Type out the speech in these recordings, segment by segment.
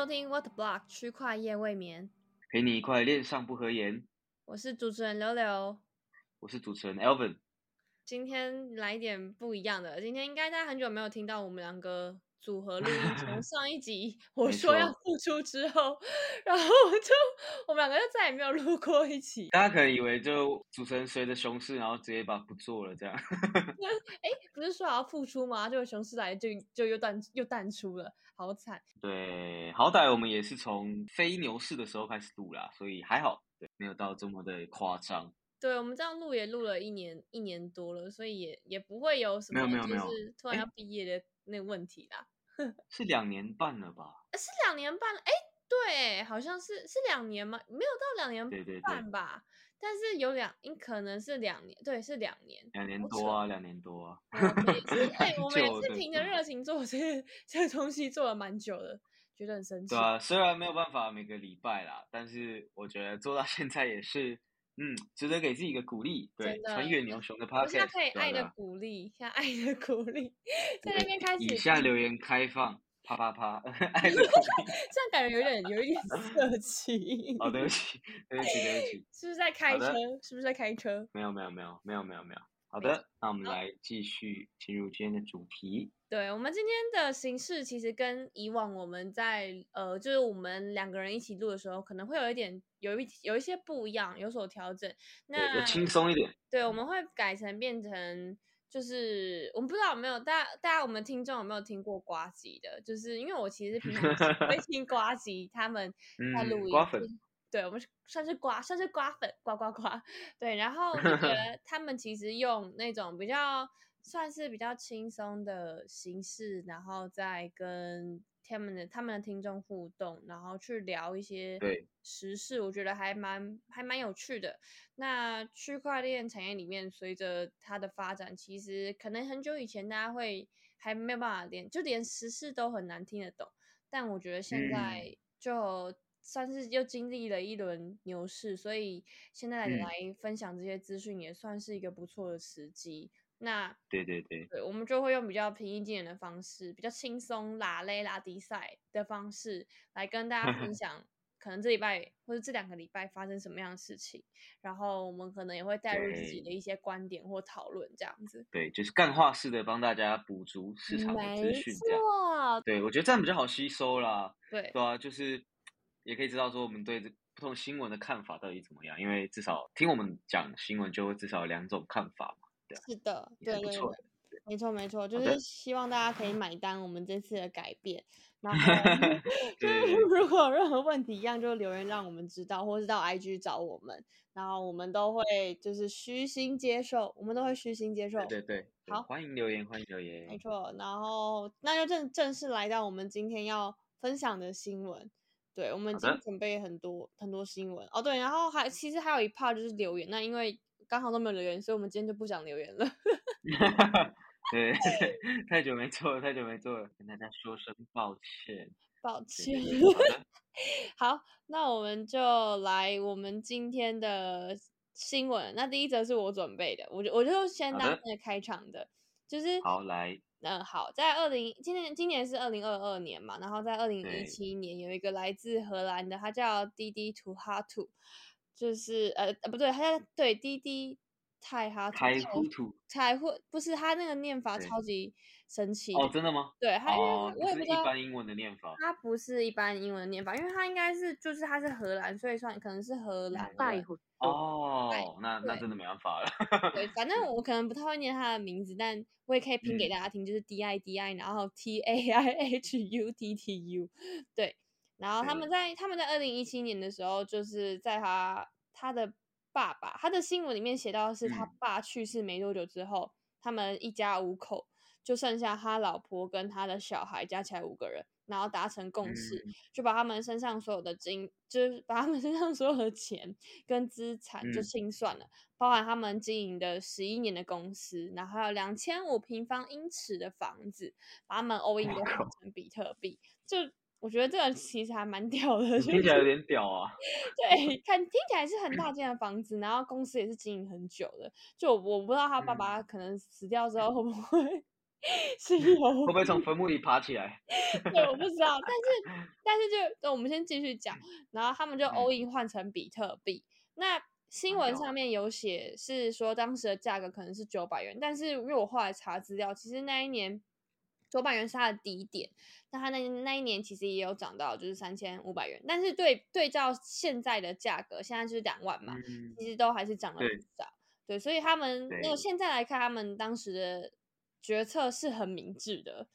收听 What Block 区块夜未眠，陪你一块恋上不合言。我是主持人柳柳。我是主持人 Elvin。今天来一点不一样的，今天应该大家很久没有听到我们两个组合录音，从 上一集我说要复出之后，然后就我们两个就再也没有录过一起。大家可能以为就主持人随着熊市，然后直接把它不做了这样。哎，不是说好要复出吗？结果熊市来就就又淡又淡出了，好惨。对，好歹我们也是从非牛市的时候开始录啦，所以还好，对，没有到这么的夸张。对我们这样录也录了一年一年多了，所以也也不会有什么就没有没有没有是突然要毕业的那个问题啦。是两年半了吧？呃是两年半了，哎，对，好像是是两年吗？没有到两年对对对，半吧，但是有两，应可能是两年，对，是两年。两年多啊，两年多啊。我们也是，哎，我们也是凭着热情做这个这个东西做了蛮久的，觉得很神奇对。啊，虽然没有办法每个礼拜啦，但是我觉得做到现在也是，嗯，值得给自己一个鼓励。对穿越牛熊的我现在 podcast，可以爱的鼓励，像爱的鼓励，在那边开始，以下留言开放，啪啪啪，爱的鼓励。这样感觉有点有一点色情。哦，对不起，对不起，对不起，是不是在开车？是不是在开车？没有，没有，没有，没有，没有，没有。好的，那我们来继续进入今天的主题。对我们今天的形式，其实跟以往我们在呃，就是我们两个人一起录的时候，可能会有一点有一有一些不一样，有所调整。对，那就轻松一点。对，我们会改成变成，就是我们不知道有没有大家大家我们听众有没有听过瓜吉的？就是因为我其实平常是会 听瓜吉他们在录嗯，音，瓜粉就是对我们是算是瓜算是瓜粉，呱呱呱。对，然后我就觉得他们其实用那种比较算是比较轻松的形式，然后再跟他们的他们的听众互动，然后去聊一些对时事，我觉得还蛮还蛮有趣的。那区块链产业里面，随着它的发展，其实可能很久以前大家会还没有办法连就连时事都很难听得懂，但我觉得现在嗯就算是又经历了一轮牛市，所以现在嗯来分享这些资讯也算是一个不错的时机。那对对对，对，我们就会用比较平易近人的方式，比较轻松拉勒拉迪赛的方式来跟大家分 享，可能这礼拜或者这两个礼拜发生什么样的事情，然后我们可能也会带入自己的一些观点或讨论这样子。对，就是干话式的帮大家补足市场的资没讯，这样。错，对，我觉得这样比较好吸收啦。对对啊，就是也可以知道说我们对这不同新闻的看法到底怎么样，因为至少听我们讲新闻就会至少有两种看法嘛，是的，对对对。。没错，没错，就是希望大家可以买单我们这次的改变。然后 如果有任何问题，一样就留言让我们知道，或是到 IG 找我们，然后我们都会就是虚心接受，我们都会虚心接受。对对对，好欢迎留言，欢迎留言没。错。然后那就正正式来到我们今天要分享的新闻。对，我们好的今天准备很多很多新闻哦。对，然后还其实还有一 part 就是留言，那因为刚好都没有留言，所以我们今天就不想留言了。对，太久没做了，太久没做了，跟大家说声抱歉。抱歉。好 那我们就来我们今天的新闻。那第一则是我准备的，我就我就先当那个开场的，就是好来，嗯，好，在二零今年今年是二零二二年嘛，然后在二零一七年有一个来自荷兰的，他叫滴滴图哈图，就是呃呃不对，他叫对滴滴泰哈图开呼图才会不是他那个念法超级神奇哦，真的吗？对，他因为哦，不是一我也不知道。般英文的念法。它不是一般英文的念法，因为他应该是就是他是荷兰，所以算可能是荷兰文。哦，那那真的没办法了。对，反正 我可能不太会念他的名字，但我也可以拼给嗯大家听，就是 D I D I，然后 T A I H U T T U，对。然后他们在他们在二零一七年的时候，就是在他他的爸爸，他的新闻里面写到是他嗯。爸去世没多久之后，他们一家五口就剩下他老婆跟他的小孩加起来五个人，然后达成共识，嗯。就把他们身上所有的金，就是把他们身上所有的钱跟资产就嗯。清算了，包含他们经营的十一年的公司，然后还有两千五平方英尺的房子，把他们 all in 都换 成比特币，就。我觉得这个其实还蛮 屌的，就听起来有是点屌啊。对，看听起来是很大间的房子，然后公司也是经营很久的。就我我不知道他爸嗯爸可能死掉之后会不会 是有会不会从坟墓里爬起来？对，我不知道，但是但是就我们先继续讲，然后他们就嗯 all in 换成比特币。那新闻上面有写是说当时的价格可能是九百元，但是因为我后来查资料，其实那一年九百元是它的低点，那它那那一年其实也有涨到就是三千五百元，但是对对照现在的价格，现在就是两万嘛，嗯，其实都还是涨了不少。对，所以他们那对个现在来看，他们当时的决策是很明智的，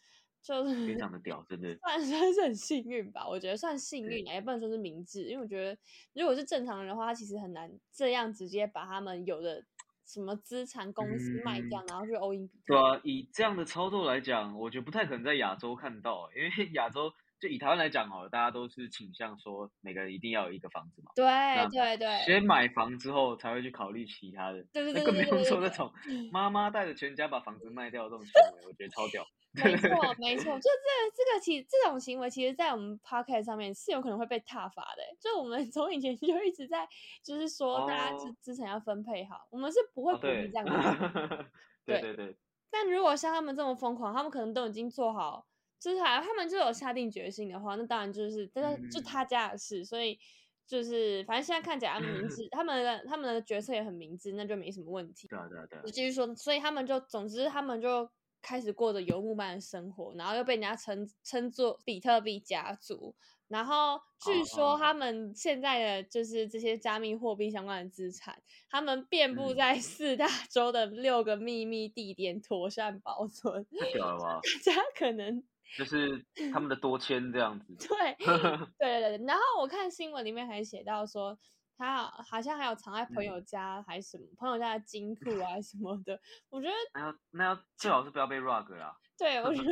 就是非常的屌，真的。算算是很幸运吧，我觉得算幸运啊，也不能说是明智，因为我觉得如果是正常人的话，他其实很难这样直接把他们有的什么资产公司卖掉，嗯然后去比特对啊，以这样的操作来讲，我觉得不太可能在亚洲看到，因为 亚洲就以台湾来讲好了，大家都是倾向说每个人一定要有一个房子嘛，对那对对先买房之后才会去考虑其他的，对对对更不用说那种妈妈带着全家把房子卖掉的这种行为，我觉得超屌。没错，没错，就这这个其这种行为，其实，在我们 podcast 上面是有可能会被踏伐的欸。就我们 从以前就一直在，就是说大家资哦资产要分配好，我们是不会哦，鼓励对这样的行为。，对对对，但如果像他们这么疯狂，他们可能都已经做好，就是还他们就有下定决心的话，那当然就是这个就嗯他家的事，所以就是反正现在看起来他们明智，他们的他们的决策也很明智，那就没什么问题。对啊对啊对啊就，继续说，所以他们就，总之他们就开始过着游牧般的生活，然后又被人家称称作比特币家族。然后据说哦他们现在的就是这些加密货币相关的资产，他们遍布嗯在四大洲的六个秘密地点妥善保存，太屌了吧？大家可能就是他们的多签这样子。对 对对对。然后我看新闻里面还写到说。他好像还有藏在朋嗯友家，还是什么朋友家的金库啊，什么的。我觉得那要那要最好是不要被 rug 啦。对，我觉得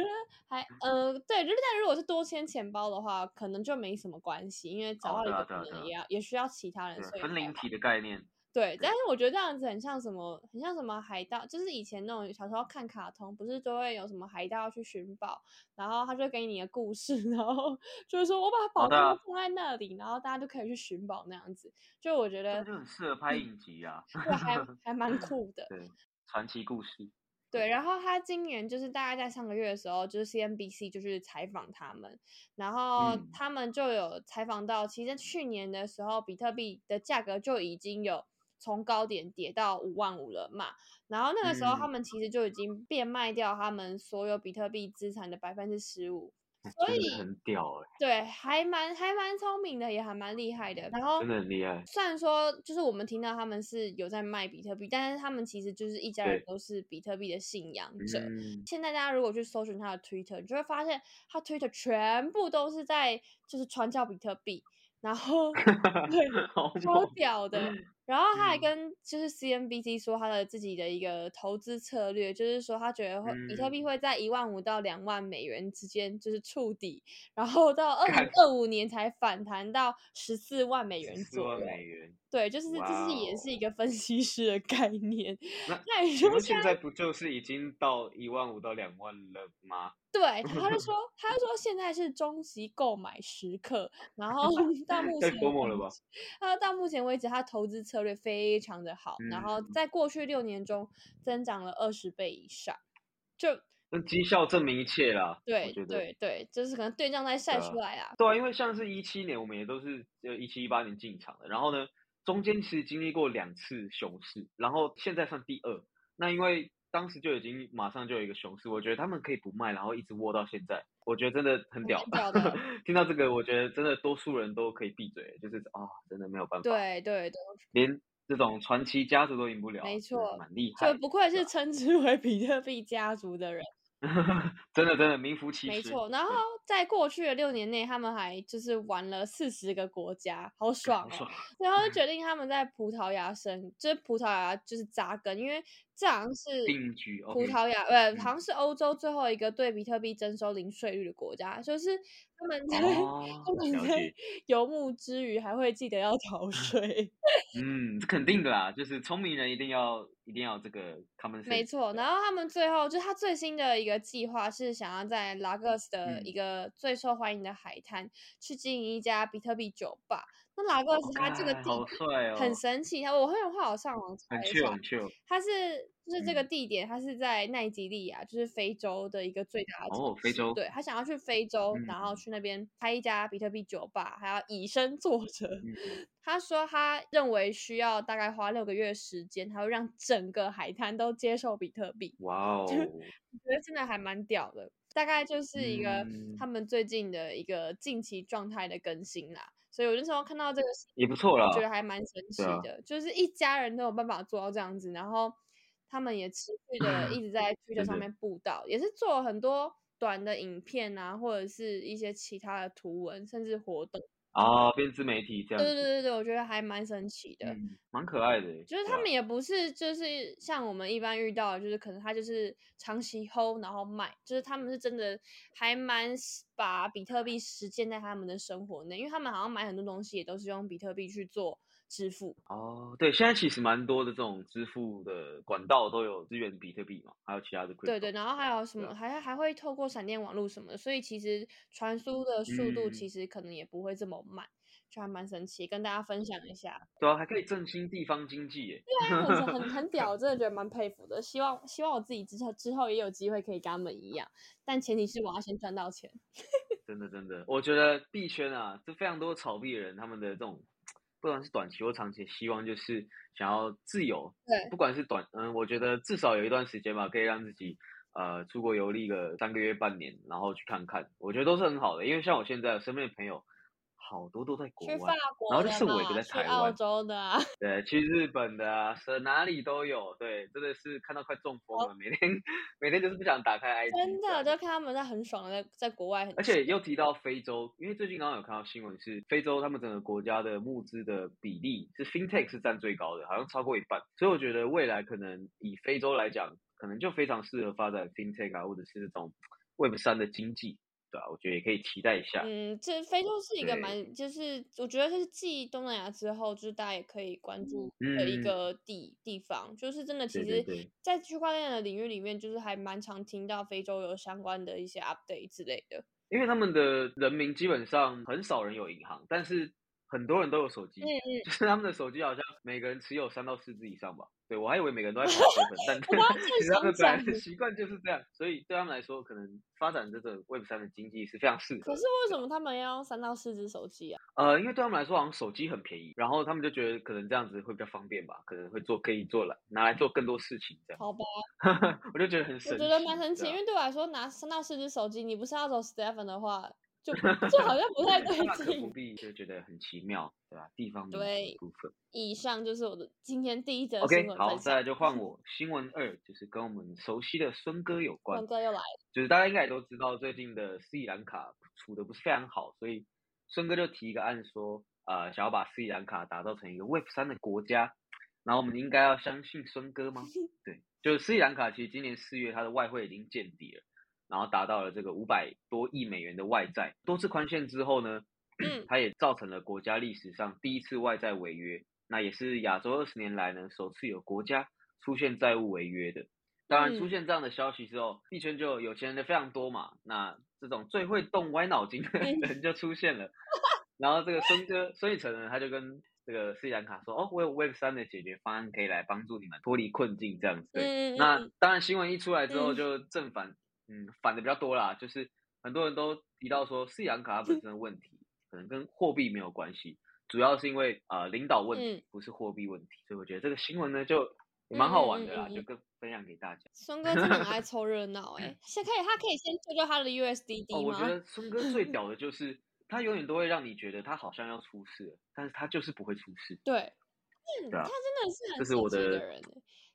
还呃，对，就是但如果是多签钱包的话，可能就没什么关系，因为找到一个可能也要也需要其他人，对所以分灵体的概念。对，但是我觉得这样子很像什么，很像什么海盗，就是以前那种小时候看卡通，不是都会有什么海盗去寻宝，然后他就给你的故事，然后就是说我把宝对啊贝放在那里，然后大家就可以去寻宝那样子，就我觉得这个就很适合拍影集啊。对还 还蛮酷的。对，传奇故事。对，然后他今年就是大概在上个月的时候，就是 CNBC 就是采访他们，然后嗯他们就有采访到，其实去年的时候，比特币的价格就已经有从高点跌到五万五了嘛，然后那个时候他嗯们其实就已经变卖掉他们所有比特币资产的百分之十五，哎所以很屌哎、对，还蛮还蛮聪明的，也还蛮厉害的。然后真的很厉害。虽然说就是我们听到他们是有在卖比特币，但是他们其实就是一家人都是比特币的信仰者。嗯，现在大家如果去搜寻他的 Twitter，你就会发现他 Twitter 全部都是在就是传教比特币，然后 超。屌的。然后他还嗯跟就是 CNBC 说他的自己的一个投资策略，就是说他觉得会比特嗯币会在一万五到两万美元之间就是触底，然后到二零干二五年才反弹到十四万美元左右。美元。对，就是这是也是一哦个分析师的概念。那那现在不就是已经到一万五到两万了吗？对，他就说，他就说现在是终极购买时刻，然后 到目前 FOMO 了吧，他说到目前为止，他投资策略非常的好，然后嗯在过去六年中增长了二十倍以上，就那绩效证明一切啦。我对。对对，就是可能对账在晒出来啊，对啊，因为像是一七年，我们也都是呃一七一八年进场的，然后呢，中间其实经历过两次熊市，然后现在算第二。那因为当时就已经马上就有一个熊市，我觉得他们可以不卖，然后一直握到现在，我觉得真的很屌。屌 的听到这个，我觉得真的多数人都可以闭嘴，就是啊、真的没有办法，对对对，连这种传奇家族都赢不了，没错蛮厉害的，就不愧是称之为比特币家族的人。真的真的名副其实。没错，然后在过去的六年内，他们还就是玩了四十个国家，好爽哦！好爽然后就 决定他们在葡萄牙生，就是葡萄牙就是扎根，因为这好像是定居葡萄牙，呃，嗯好像是欧洲最后一个对比特币征收零税率的国家，就是他们在、哦他们在 游牧之余还会记得要逃税。嗯，这肯定的啦，就是聪明人一定要一定要有这个 common sense。没错，然后他们最后就是他最新的一个计划是想要在拉各斯的嗯一个最受欢迎的海滩、去经营一家比特币酒吧。那拉各斯它这个地很神奇，它我会有话我上网查很一 chill 下很，chill。它是就是这个地点，它是在奈及利亚，就是非洲的一个最大的哦，非洲。对他想要去非洲，然后去那边开一家比特币酒吧，还要以身作则。他说他认为需要大概花六个月时间，他会让整个海滩都接受比特币。哇哦，我觉得真的还蛮屌的。大概就是一个他们最近的一个近期状态的更新啦。所以我那时候看到这个也不错啦，觉得还蛮神奇的，就是一家人都有办法做到这样子，然后他们也持续的一直在推特上面布道，也是做了很多短的影片啊，或者是一些其他的图文，甚至活动。哦，编自媒体这样，对对对对我觉得还蛮神奇的，蛮可爱的。就是他们也不是，就是像我们一般遇到，就是可能他就是长期 hold 然后卖，就是他们是真的还蛮把比特币实践在他们的生活内，因为他们好像买很多东西也都是用比特币去做。支付哦，对，现在其实蛮多的这种支付的管道都有支援比特币嘛，还有其他的。对对，然后还有什么，还还会透过闪电网络什么的，所以其实传输的速度其实可能也不会这么慢，就还蛮神奇，跟大家分享一下。对啊，还可以振兴地方经济耶。对啊，很很很 屌，真的觉得蛮佩服的。希望希望我自己之后之后也有机会可以跟他们一样，但前提是我要先赚到钱。真的真的，我觉得币圈啊，就非常多炒币的人，他们的这种。不管是短期或长期，希望就是想要自由。对，不管是短，嗯，我觉得至少有一段时间吧，可以让自己呃出国游历个三个月、半年，然后去看看，我觉得都是很好的。因为像我现在身边的朋友。好多都在国外，然后就剩我一个在台湾。澳洲的，啊对，去日本的啊，是哪里都有。对，真的是看到快中风了，每天每天就是不想打开 IG。真的，就看他们在很爽的在在国外。而且又提到非洲，因为最近刚刚有看到新闻，是非洲他们整个国家的募资的比例是 FinTech 是占最高的，好像超过一半。所以我觉得未来可能以非洲来讲，可能就非常适合发展 FinTech 啊，或者是这种 Web 三的经济。对啊，我觉得也可以期待一下。嗯，这非洲是一个蛮，就是我觉得它是继东南亚之后，就是大家也可以关注的一个地地方。就是真的，其实，在区块链的领域里面，就是还蛮常听到非洲有相关的一些 update 之类的。因为他们的人民基本上很少人有银行，但是很多人都有手机，嗯就是他们的手机好像每个人持有三到四只以上吧。对，我还以为每个人都在 跑水粉，但其实他们本来的习惯就是这样，所以对他们来说，可能发展这个 Web 三的经济是非常适合。可是为什么他们要三到四只手机啊？呃，因为对他们来说，好像手机很便宜，然后他们就觉得可能这样子会比较方便吧，可能会做可以做来拿来做更多事情这样。好吧，我就觉得很神，我觉得蛮神奇，因为对我来说，拿三到四只手机，你不是要走 Stephen 的话。就 就好像不太对劲，不必就觉得很奇妙，对吧？地方对部分。以上就是我的今天第一则新闻。OK，好，再来就换我。新闻二就是跟我们熟悉的孙哥有关。孙哥又来了，就是大家应该也都知道，最近的斯里兰卡处的不是非常好，所以孙哥就提一个案说，呃，想要把斯里兰卡打造成一个 Web 三的国家，然后我们应该要相信孙哥吗？对，就是斯里兰卡其实今年四月它的外汇已经见底了。然后达到了这个五百多亿美元的外债，多次宽限之后呢，它也造成了国家历史上第一次外债违约，那也是亚洲二十年来呢首次有国家出现债务违约的。当然，出现这样的消息之后，币圈就有钱人的非常多嘛，那这种最会动歪脑筋的 人就出现了。然后这个孙哥孙宇晨呢，他就跟这个斯里兰卡说：“哦，我有 Web 三的解决方案可以来帮助你们脱离困境。”这样子。那当然，新闻一出来之后就正反。嗯，反的比较多啦，就是很多人都提到说，斯里兰卡本身的问题可能跟货币没有关系，主要是因为呃领导问题，不是货币问题，所以我觉得这个新闻呢就也蛮好玩的啦，就跟分享给大家。孙哥真的很爱 凑热闹哎，先可以，他可以先救救他的 USDD 吗？我觉得孙哥最屌的就是他永远都会让你觉得他好像要出事，但是他就是不会出事。对，嗯，他真的是这是我的人，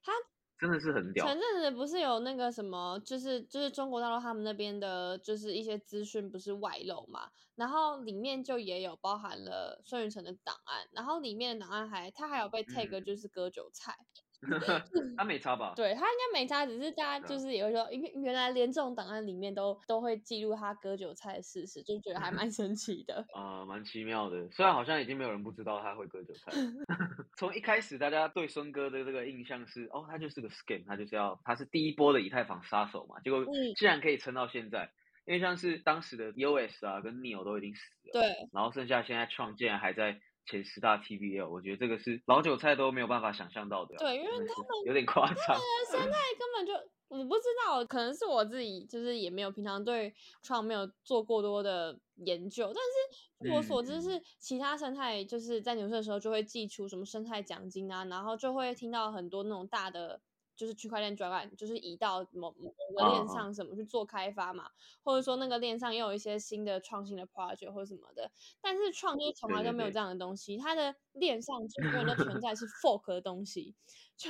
他。真的是很屌。前阵子不是有那个什么，就是就是中国大陆他们那边的，就是一些资讯不是外漏嘛，然后里面就也有包含了孙云成的档案，然后里面的档案还他还有被 take 就是割韭菜。他没差吧？对他应该没差，只是大家就是也会说，因为原来连这种档案里面都都会记录他割韭菜的事实，就觉得还蛮神奇的。啊，蛮奇妙的。虽然好像已经没有人不知道他会割韭菜。从一开始大家对孙哥的这个印象是，哦，他就是个 scam，他就是要他是第一波的以太坊杀手嘛。结果既然可以撑到现在，因为像是当时的 EOS 啊跟 Neo 都已经死了，对，然后剩下现在创建还在。前十大 TVL，我觉得这个是老韭菜都没有办法想象到的。对，因为他们有点夸张，生态根本就我不知道，可能是我自己就是也没有平常对创没有做过多的研究，但是据我所知是其他生态就是在牛市的时候就会寄出什么生态奖金啊，然后就会听到很多那种大的。就是区块链专案，就是移到某某个链上什么去做开发嘛，或者说那个链上又有一些新的创新的 project 或什么的，但是创业从来都没有这样的东西，它的链上就永远都存在是 fork 的东西，就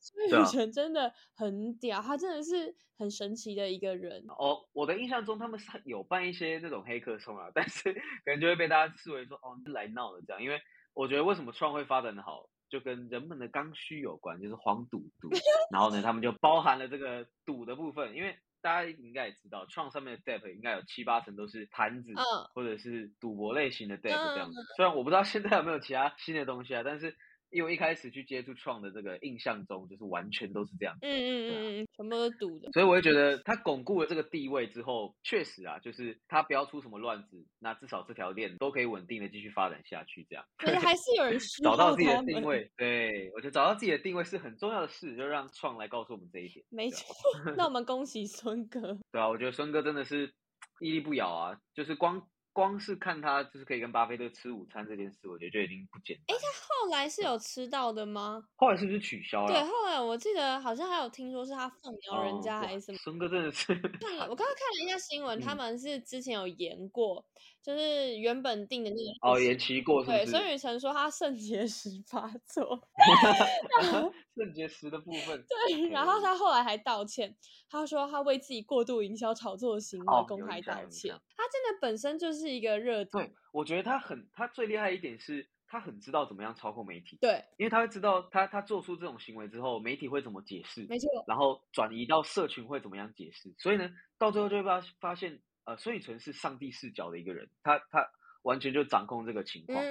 所以成真的很屌，他真的是很神奇的一个人。哦，我的印象中他们是有办一些那种黑客冲啊，但是可能就会被大家视为说哦是来闹的这样，因为我觉得为什么创会发展的好？就跟人们的刚需有关，就是黄赌毒，然后呢，他们就包含了这个赌的部分，因为大家应该也知道，创上面的 debt 应该有七八成都是盘子，或者是赌博类型的 debt 这样子。虽然我不知道现在有没有其他新的东西啊，但是。因为一开始去接触创的这个印象中，就是完全都是这样。嗯嗯嗯嗯，全部都是赌的。所以我会觉得他巩固了这个地位之后，确实啊，就是他不要出什么乱子，那至少这条链都可以稳定的继续发展下去。这样，可是还是有人 找到自己的定位。对，我觉得找到自己的定位是很重要的事，就让创来告诉我们这一点。没错，那我们恭喜孙哥。对啊，我觉得孙哥真的是 屹立不摇啊，就是光。光是看他就是可以跟巴菲特吃午餐这件事，我觉得就已经不简单。哎，他后来是有吃到的吗？后来是不是取消了？对，后来我记得好像还有听说是他放牛人家还是什么。孙哥真的是。看了，我刚刚看了一下新闻，他们是之前有言过，就是原本定的那个哦，延期过。对，孙宇晨说他肾结石 发作。肾结石的部分。对，然后他后来还道歉，他说他为自己过度营销炒作的行为公开道歉。他真的本身就是一个热。对，我觉得他很，他最厉害一点是他很知道怎么样操控媒体。对，因为他会知道他他做出这种行为之后，媒体会怎么解释。没错。然后转移到社群会怎么样解释，所以呢，到最后就会发发现，呃，孙宇晨是上帝视角的一个人，他他。完全就掌控这个情况，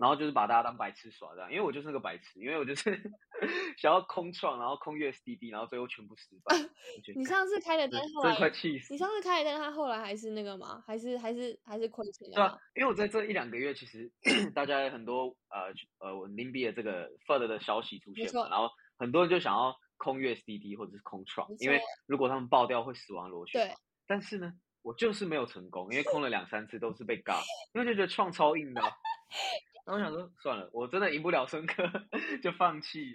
然后就是把大家当白痴耍这样，因为我就是那个白痴，因为我就是 想要空创，然后空 USDD，然后最后全部失败。你上次开的单后来，快气死！你上次开的单，他后来还是那个吗？还是还是还是亏钱？对啊，因为我在这一两个月，其实 大家很多呃呃稳定币的这个 FUD 的消息出现嘛，然后很多人就想要空 USDD 或者是空创，因为如果他们爆掉会死亡螺旋。对，但是呢。我就是没有成功，因为空了两三次都是被尬，因为就觉得创超硬的，然后我想说算了，我真的赢不了孙哥，就放弃。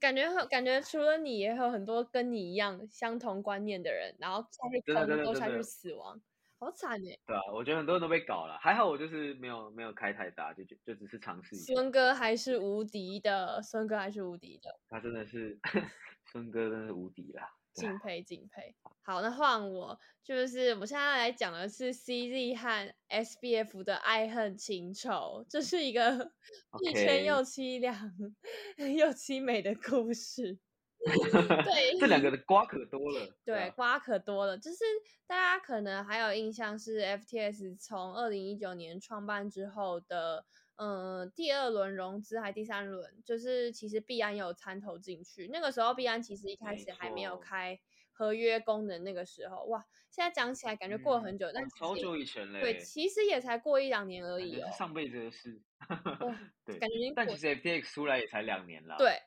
感觉感觉除了你，也有很多跟你一样相同观念的人，然后下去空都下去死亡，好惨哎。对啊，我觉得很多人都被搞了，还好我就是没有没有开太大，就就就只是尝试一下。孙哥还是无敌的，孙哥还是无敌的，他真的是 孙哥真的是无敌啦。敬佩敬佩，好，那换我，就是我现在来讲的是 CZ 和 SBF 的爱恨情仇，这是一个 一圈又凄凉 又凄美的故事。对，这两个的瓜可多了。对，瓜可多了，就是大家可能还有印象是 FTS 从二零一九年创办之后的。嗯，第二轮融资还第三轮，就是其实币安有参投进去。那个时候币安其实一开始还没有开合约功能，那个时候哇，现在讲起来感觉过了很久，但好久以前嘞。对，其实也才过一两年而已哦。上辈子的事。对，感觉。但其实 FTX 出来也才两年了。对，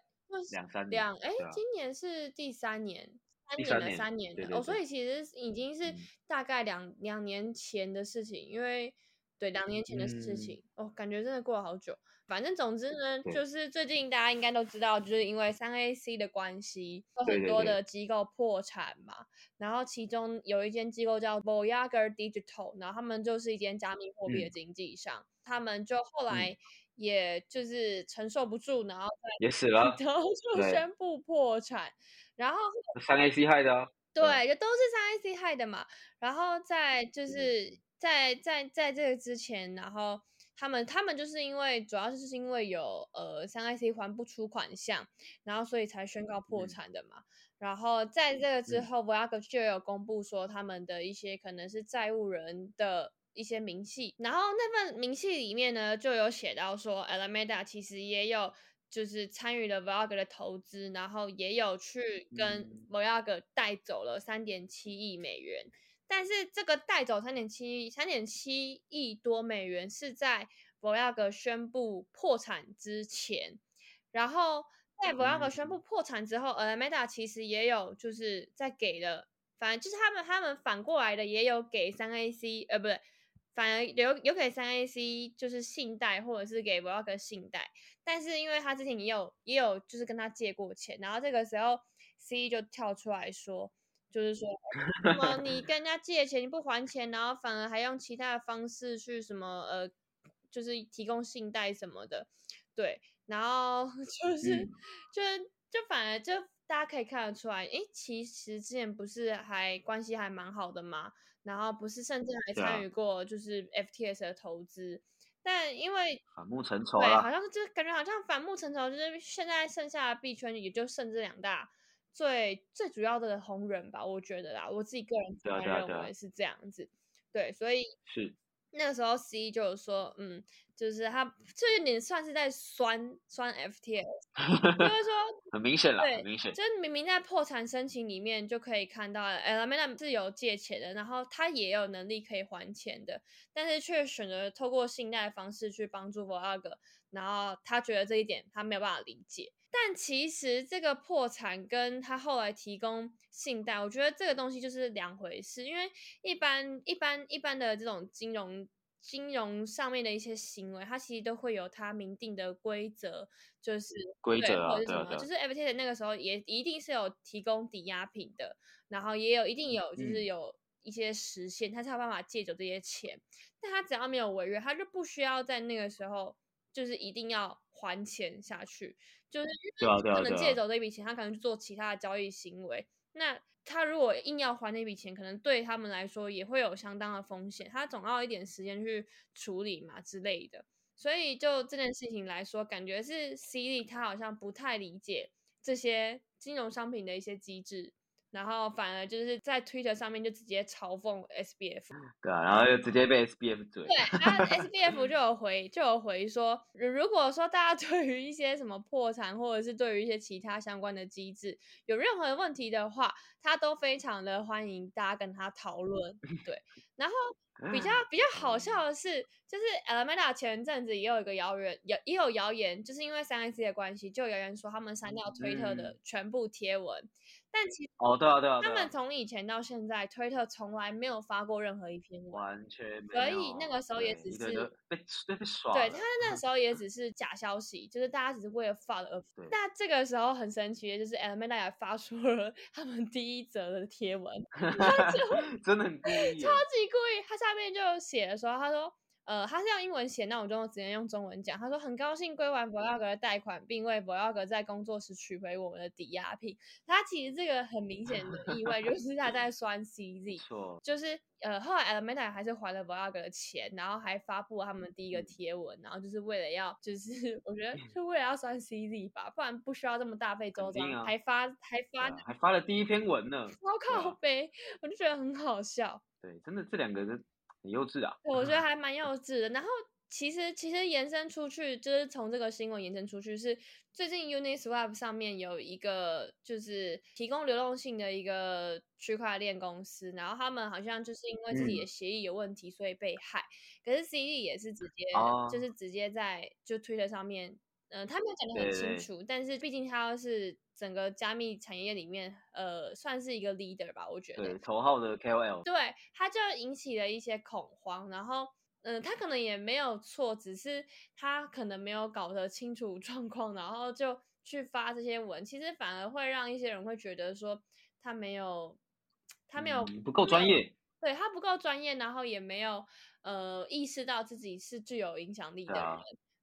两三年。两哎，今年是第三年，三年了三年了哦，所以其实已经是大概两两年前的事情，因为。对，两年前的事情哦，感觉真的过了好久。反正总之呢，就是最近大家应该都知道，就是因为三 AC 的关系，有很多的机构破产嘛。然后其中有一间机构叫 Voyager Digital，然后他们就是一间加密货币的经纪商，他们就后来也就是承受不住，然后也死了，然后就宣布破产。然后三 AC 害的，对，就都是三 AC 害的嘛。然后在就是。在在在这个之前，然后他们他们就是因为主要就是因为有呃三 IC 还不出款项，然后所以才宣告破产的嘛。然后在这个之后 v o g a 就有公布说他们的一些可能是债务人的一些明细，然后那份明细里面呢就有写到说 Alameda 其实也有就是参与了 v o g a 的投资，然后也有去跟 v o g a 带走了三点七亿美元。但是这个带走三点七三点七亿多美元是在 Voyager 宣布破产之前，然后在 Voyager 宣布破产之后，Alameda 其实也有就是在给了，反正就是他们他们反过来的也有给三 AC，呃，不对。反而有有给三 AC 就是信贷，或者是给 Voyager 信贷，但是因为他之前也有也有就是跟他借过钱，然后这个时候 C 就跳出来说，就是说 什么你跟人家借钱你不还钱，然后反而还用其他的方式去什么呃，就是提供信贷什么的，对，然后 就是就是就反而就大家可以看得出来，诶，其实之前不是还关系还蛮好的嘛？然后不是，甚至还参与过就是 FTS 的投资，但因为反目成仇对，好像就感觉好像反目成仇，就是现在剩下的币圈也就剩这两大最最主要的红人吧，我觉得啦，我自己个人认为是这样子，对，所以是。那个时候，C 就有说，嗯，就是他这一点算是在酸酸 FTS，就是说很明显了，很明显，就是明明在破产申请里面就可以看到，Alameda 是有借钱的，然后他也有能力可以还钱的，但是却选择透过信贷方式去帮助 Voyager，然后他觉得这一点他没有办法理解。但其实这个破产跟他后来提供信贷，我觉得这个东西就是两回事。因为一般一般一般的这种金融金融上面的一些行为，它其实都会有它明定的规则，就是规则或者什么，就是 FTT 那个时候也一定是有提供抵押品的，然后也有一定有就是有一些实现，他才有办法借走这些钱。但他只要没有违约，他就不需要在那个时候就是一定要还钱下去。就是不能借走这笔钱，他可能去做其他的交易行为。那他如果硬要还那笔钱，可能对他们来说也会有相当的风险。他总要一点时间去处理嘛之类的。所以就这件事情来说，感觉是 C 莉他好像不太理解这些金融商品的一些机制。然后反而就是在 Twitter 上面就直接嘲讽 SBF，对啊，然后就直接被 SBF 怼。对，然后 SBF 就有回就有回说，如果说大家 对于一些什么破产或者是对于一些其他相关的机制有任何问题的话，他都非常的欢迎大家跟他讨论。对，然后比较比较好笑的是，就是 Alameda 前阵子也有一个谣言，也也有谣言，就是因为三 C 的关系，就有谣言说他们删掉推特的全部贴文。但其实哦，对啊，对啊，他们从以前到现在，推特从来没有发过任何一篇文，完全没有。所以那个时候也只是被被刷。对，他那个时 候也只是假消息，就是大家只是为了发而发。那这个时候很神奇的就是 Alameda 也发出了 他们第一则的贴文，真的很故意，超级故意。他下面就写的时候，他说。呃，他是用英文写，那我就直接用中文讲。他说很高兴归还 Voyager 的贷款，并为 Voyager 在工作时取回我们的抵押品。他其实这个很明显的意外就是他在酸 CZ，就是呃后来 Elementa 还是还了 Voyager 的钱，然后还发布了他们第一个贴文，然后就是为了要，就是 我觉得是为了要酸 CZ 吧，不然不需要这么大费周章，还发还发还发了第一篇文呢，我靠背，我就觉得很好笑。对，真的这两个人。很幼稚啊！我觉得还蛮幼 稚的。然后其实其实延伸出去，就是从这个新闻延伸出去，是最近 Uniswap 上面有一个就是提供流动性的一个区块链公司，然后他们好像就是因为自己的协议有问题，所以被害。可是 CD 也是直接就是直接在就 Twitter 上面，嗯，他没有讲的很清楚，但是毕竟他是整个加密产业里面，呃，算是一个 leader 吧，我觉得。对，头号的。KOL。对，他就引起了一些恐慌，然后，嗯，他可能也没有错，只是他可能没有搞得清楚状况，然后就去发这些文，其实反而会让一些人会觉得说他没有，他没有不够专业，对他不够专业，然后也没有呃意识到自己是具有影响力的人，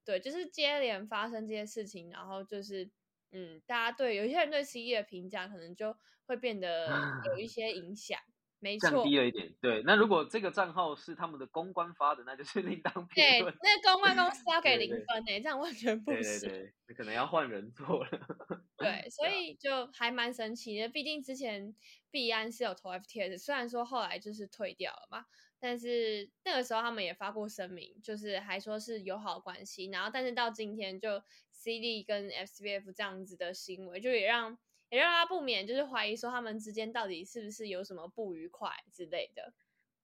对，就是接连发生这些事情，然后就是。嗯，大家对有些人对 C E 的评价可能就会变得有一 些影响，没错，降低了一点。对，那如果这个账号是他们的公关发的，那就是另当别论。对，那公关公司要给零分诶，这样完全不行。对对对，可能要换人做了。对，所以就还蛮神奇的。毕竟之前币安是有投 F T S，虽然说后来就是退掉了嘛，但是那个时候他们也发过声明，就是还说是友好关系。然后，但是到今天就。C D 跟 F C F 这样子的行为，就也让也让他不免就是怀疑说他们之间到底是不是有什么不愉快之类的。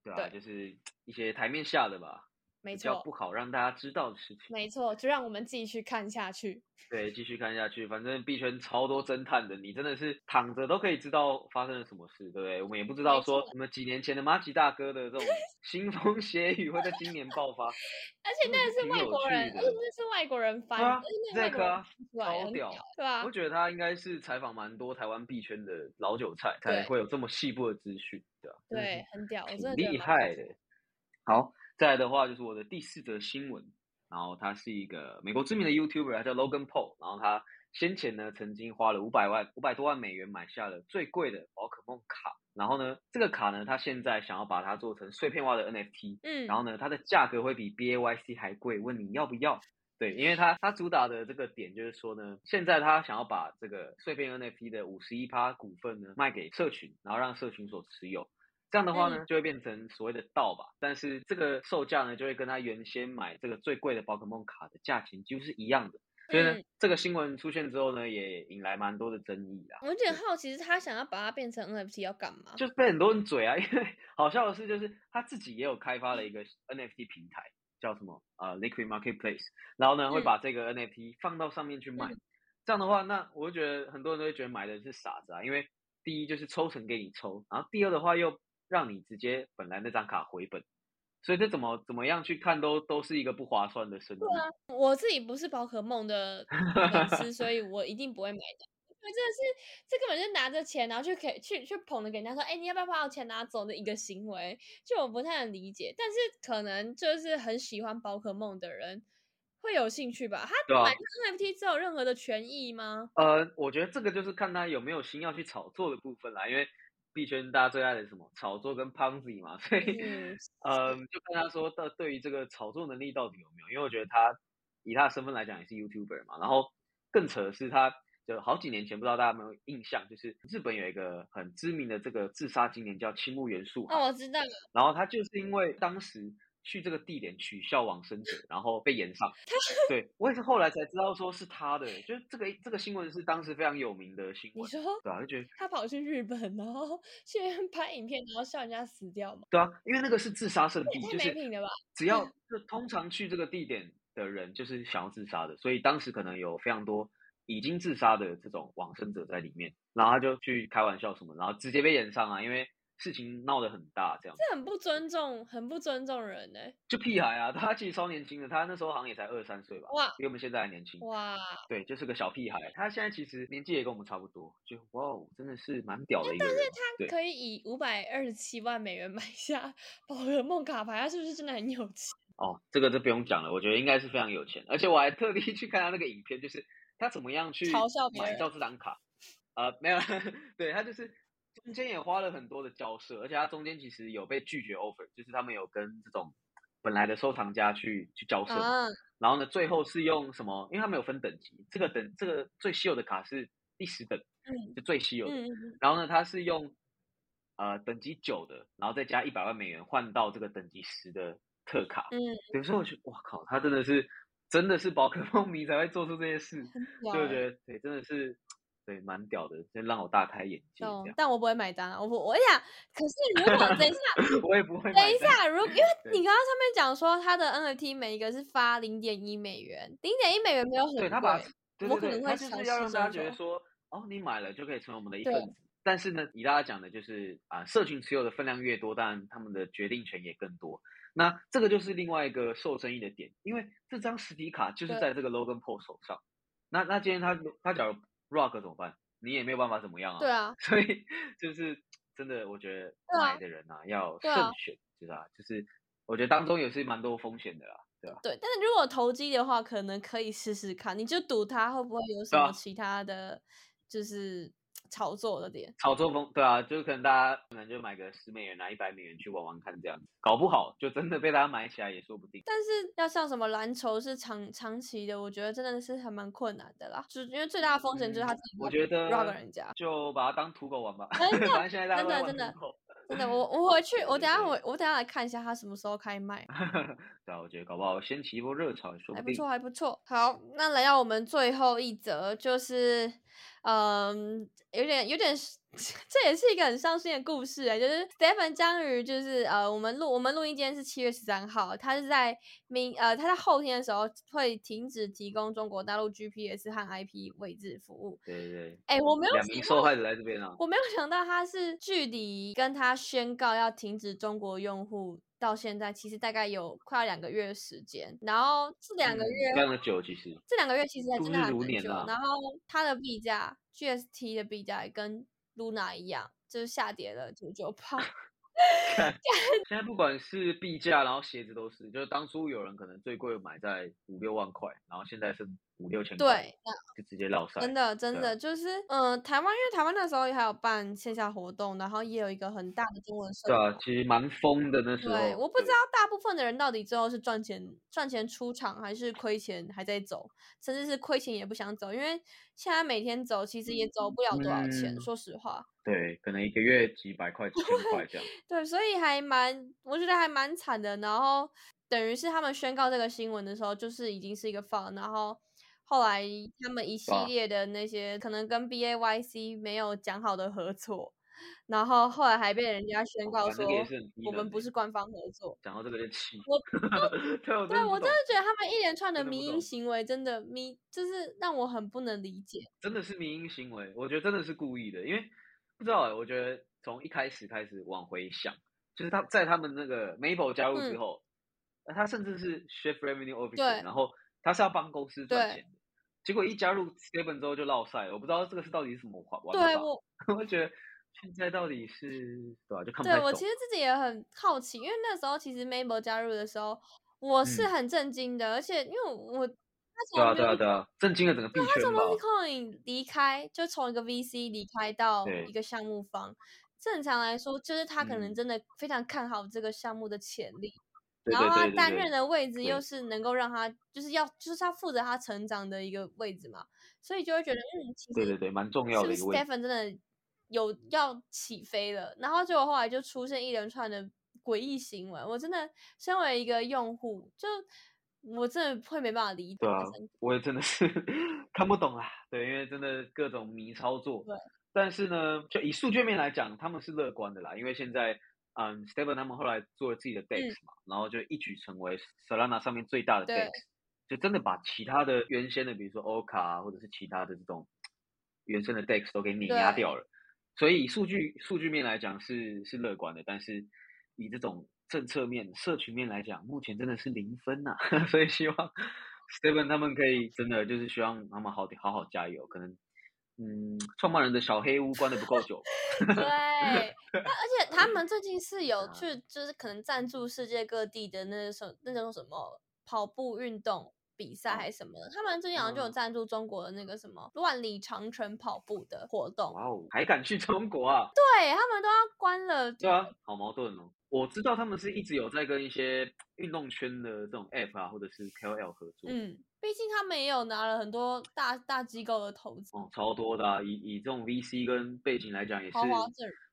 对啊，就是一些台面下的吧。没比较错不好让大家知道的事情。没错，就让我们继续看下去。对，继续看下去，反正币圈超多侦探的，你真的是躺着都可以知道发生了什么事，对不对？我们也不知道没说错什么几年前的马吉大哥的这种 腥风血雨会在今年爆发，而且那个是外国人，那是外国人翻，那个超屌对吧我？觉得他应该是采访蛮多台湾币圈的老韭菜，才对会有这么细部的资讯，对吧、真的对，很屌，我挺真的厉害的。好，再来的话就是我的第四则新闻，然后他是一个美国知名的 YouTuber，他叫 Logan Paul，然后他先前呢曾经花了五百万五百多万美元买下了最贵的宝可梦卡，然后呢这个卡呢他现在想要把它做成碎片化的 NFT，嗯，然后呢它的价格会比 BAYC 还贵，问你要不要？对，因为他他主打的这个点就是说呢，现在他想要把这个碎片 NFT 的五十一趴股份呢卖给社群，然后让社群所持有。这样的话呢，就会变成所谓的盗吧，但是这个售价呢，就会跟他原先买这个最贵的宝可梦卡的价钱几乎是一样的。所以呢，嗯这个新闻出现之后呢，也引来蛮多的争议啦。我有点好奇，是他想要把它变成 NFT 要干嘛？就是被很多人嘴啊，因为好笑的是，就是他自己也有开发了一个 NFT 平台，叫什么呃 Liquid Marketplace，然后呢会嗯把这个 NFT 放到上面去卖。嗯这样的话，那我就觉得很多人都会觉得买的是傻子啊，因为第一就是抽成给你抽，然后第二的话又让你直接本来那张卡回本，所以这怎么怎么样去看都都是一个不划算的生意。我自己不是宝可梦的粉丝，所以我一定不会买的。因为真的是，这根本就拿着钱，然后去给去去捧着给人家说，哎、你要不要把我钱拿走的一个行为，就我不太能理解。但是可能就是很喜欢宝可梦的人会有兴趣吧？对啊他买这个 NFT 只有任何的权益吗？呃，我觉得这个就是看他有没有心要去炒作的部分啦，因为币圈大家最爱的是什么炒作跟 Ponzi 嘛，所以嗯呃，就跟他说到对于这个炒作能力到底有没有，因为我觉得他以他的身份来讲也是 YouTuber 嘛，然后更扯的是他就好几年前不知道大家有没有印象，就是日本有一个很知名的这个自杀青年叫青木元素哦，我知道，然后他就是因为当时去这个地点取笑往生者，然后被延上。对我也是后来才知道说是他的，就是这个这个新闻是当时非常有名的新闻，你说对啊，就觉得他跑去日本，然后去 拍影片，然后笑人家死掉嘛？对啊，因为那个是自杀圣地，太就是没品了吧？只要 就通常去这个地点的人就是想要自杀的，所以当时可能有非常多已经自杀的这种往生者在里面，然后他就去开玩笑什么，然后直接被延上啊，因为事情闹得很大，这样这很不尊重，很不尊重人呢、就屁孩啊，他其实超年轻的，他那时候好像也才二三岁吧，哇比我们现在还年轻。哇，对，就是个小屁孩。他现在其实年纪也跟我们差不多，就哇哦，真的是蛮屌的一个人。对，可以以五百二十七万美元买下宝可梦卡牌，他是不是真的很有钱？哦，这个就不用讲了，我觉得应该是非常有钱，而且我还特地去看他那个影片，就是他怎么样去嘲笑别买人到这张卡。呃，没有，对他就是中间也花了很多的交涉，而且他中间其实有被拒绝 offer，就是他们有跟这种本来的收藏家去去交涉然后呢，最后是用什么？因为他们有分等级，这个等这个最稀有的卡是第十等，嗯就最稀有的。嗯嗯，然后呢，他是用呃等级九的，然后再加一百万美元换到这个等级十的特卡。嗯，有时候我觉得，哇靠，他真的是真的是宝可梦迷才会做出这些事，很所屌欸以我觉得对，真的是对蛮屌的，真让我大开眼界。懂但我不会买单啊！我不，我想，可是如果等一下，我也不会。等一，下，如因为你刚刚上面讲说他的 NFT 每一个是发零点一美元，零点一美元没有很贵，对他把，我可能会他就是要让大家觉得说，哦，你买了就可以成为我们的一份子。但是呢，以大家讲的就是啊，社群持有的分量越多，当然他们的决定权也更多。那这个就是另外一个受争议的点，因为这张实体卡就是在这个 Logan Paul 手上。那那今天他他假如 Rock 怎么办？你也没有办法怎么样啊。对啊，所以就是真的，我觉得买的人啊要慎选，对吧？就是我觉得当中也是蛮多风险的啦，对吧？对，但是如果投机的话，可能可以试试看，你就赌它会不会有什么其他的，就是炒作的点。炒作风，对啊，就是可能大家可能就买个十美元拿一百美元去玩玩看，这样子，搞不好就真的被大家买起来也说不定。但是要像什么蓝筹是长长期的，我觉得真的是还蛮困难的啦。就因为最大的风险就是他嗯自己我觉得人家。就把它当土狗玩吧，真的反正现在大家真的真的土狗。真的，我我回去，我等下我我等下来看一下他什么时候开卖，对啊，我觉得搞不好掀起一波热潮也说定。还不错，还不错。好，那来到我们最后一则，就是嗯，有点有点 这也是一个很伤心的故事哎，就是 Stephen 章鱼，就是呃，我们录我们录音今天是七月十三号，他是在明呃他在后天的时候会停止提供中国大陆 GPS 和 IP 位置服务。对对对，哎，我没有两名受害者来这边啊，我没有想到他是距离跟他宣告要停止中国用户到现在，其实大概有快要两个月的时间。然后这两个月非常的久，其实这两个月其实还真的很久。然后它的币价 GST 的币价跟 Luna 一样，就是下跌了九九趴。现在不管是币价，然后鞋子都是，就是当初有人可能最贵买在五六万块，然后现在是五六千块，对，就直接落塞。真的真的就是，嗯，台湾因为台湾那时候还有办线下活动，然后也有一个很大的中文社。对啊，其实蛮疯的那时候。对，我不知道大部分的人到底最后是赚钱赚钱出场，还是亏钱还在走，甚至是亏钱也不想走，因为现在每天走其实也走不了多少钱，说实话。对，可能一个月几百块、几千块这样。对，所以还蛮，我觉得还蛮惨的。然后等于是他们宣告这个新闻的时候，就是已经是一个放，然后后来他们一系列的那些可能跟 B A Y C 没有讲好的合作，然后后来还被人家宣告说我们不是官方合作。讲到这个就气。我 对，我真的觉得他们一连串的迷因行为真的迷，就是让我很不能理解。真的是迷因行为，我觉得真的是故意的，因为。不知道哎，我觉得从一开始开始往回想，就是他在他们那个 Maple 加入之后，他甚至是 Chief Revenue Officer，然后他是要帮公司赚钱的，结果一加入 Stephen 之后就落赛，我不知道这个是到底是什么玩对我，我觉得现在到底是对吧？就看不对我其实自己也很好奇，因为那时候其实 Maple 加入的时候，我是很震惊的，而且因为我。对啊对啊对啊，震惊了整个币圈他从 Bitcoin 离开，就从一个 VC 离开到一个项目方。正常来说，就是他可能真的非常看好这个项目的潜力，然后他担任的位置又是能够让他就是要就是他负责他成长的一个位置嘛，所以就会觉得嗯，其实对对对，蛮重要的一个位置。Stephen 真的有要起飞了，然后结果后来就出现一连串的诡异行为，我真的身为一个用户就。我真的会没办法理解。对啊，我也真的是 看不懂啊。对，因为真的各种迷操作。对。但是呢，就以数据面来讲，他们是乐观的啦。因为现在，嗯，Stephen 他们后来做了自己的 DEX 嘛，然后就一举成为 Solana 上面最大的 DEX，就真的把其他的原先的，比如说 Oka 或者是其他的这种原生的 DEX 都给碾压掉了。所以以数据数据面来讲是是乐观的，但是以这种。政策面、社群面来讲，目前真的是零分呐，所以希望 Steven 他们可以真的就是希望他们好好好加油。可能，嗯，创办人的小黑屋关的不够久。对，而且他们最近是有去，就是可能赞助世界各地的那种那种什么跑步运动比赛还是什么的。他们最近好像就有赞助中国的那个什么万里长城跑步的活动。哇哦，还敢去中国啊？对他们都要关了。对啊，好矛盾哦。我知道他们是一直有在跟一些运动圈的这种 App 啊，或者是 KOL 合作。嗯，毕竟他们也有拿了很多大大机构的投资。哦，超多的，啊，以以这种 VC 跟背景来讲，也是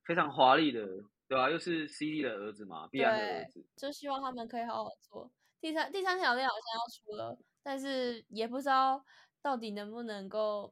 非常华丽的，对吧？又是 CD 的儿子嘛，必然的儿子。就希望他们可以好好做。第三第三条链好像要出了，但是也不知道到底能不能够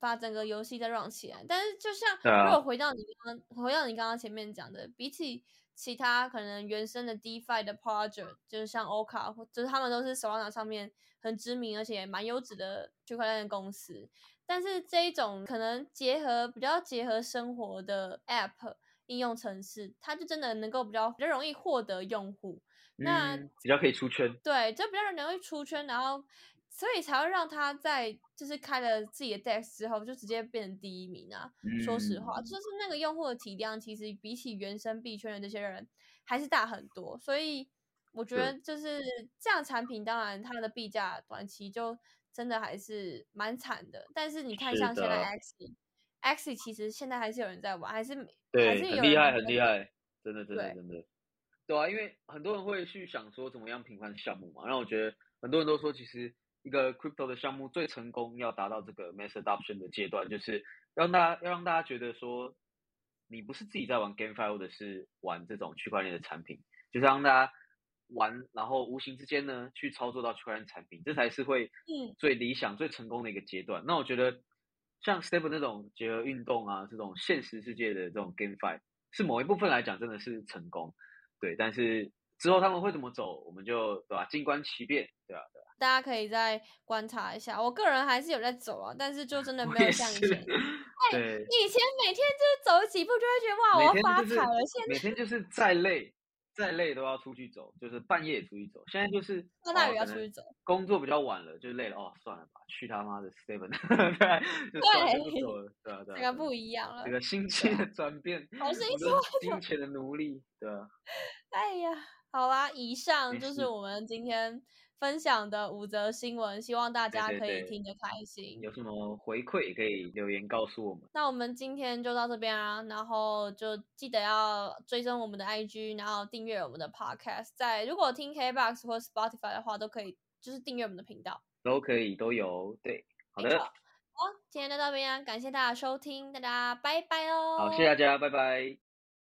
把整个游戏再 run 起来。但是就像如果回到你刚刚回到你刚刚前面讲的，比起其他可能原生的 DeFi 的 project，就是像 Oka，或就是他们都是 Solana 上面很知名而且蛮优质的区块链公司。但是这一种可能结合比较结合生活的 App 应用程式，它就真的能够比较比较容易获得用户，那比较可以出圈。对，就比较容易出圈，然后。所以才会让他在就是开了自己的 DEX 之后，就直接变成第一名啊！说实话，就是那个用户的体量，其实比起原生币圈的这些人还是大很多。所以我觉得就是这样产品，当然它的币价短期就真的还是蛮惨的。但是你看，像现在 X，X 其实现在还是有人在玩，还是还是很厉害，很厉害，真的，真的，真的，对啊，因为很多人会去想说怎么样评判项目嘛，然后我觉得很多人都说其实。一个 crypto 的项目最成功，要达到这个 mass adoption 的阶段，就是让大家要让大家觉得说，你不是自己在玩 GameFi，或者是玩这种区块链的产品，就是让大家玩，然后无形之间呢去操作到区块链产品，这才是会最理想、最成功的一个阶段。那我觉得像 Step 那种结合运动啊，这种现实世界的这种 GameFi，是某一部分来讲真的是成功，对。但是之后他们会怎么走，我们就对吧？静观其变，对吧？对吧？大家可以再观察一下。我个人还是有在走啊，但是就真的没有像以前。对，以前每天就是走几步就会觉得哇，我要发财了。现在每天就是再累。再累都要出去走，就是半夜也出去走。现在就是下大雨要出去走，工作比较晚了，就累了。哦，算了吧，去他妈的 seven，对，就走了，对啊，对啊，这个不一样了，这个心情的转变，好心情，金钱的奴隶，对啊。哎呀，好啦，以上就是我们今天。分享的五则新闻，希望大家可以听得开心。有什么回馈可以留言告诉我们。那我们今天就到这边啊，然后就记得要追踪我们的 IG，然后订阅我们的 Podcast。在如果听 KBox 或 Spotify 的话，都可以就是订阅我们的频道，都可以都有。对，好的。好，今天就到这边，感谢大家收听，大家拜拜哦。好，谢谢大家，拜拜。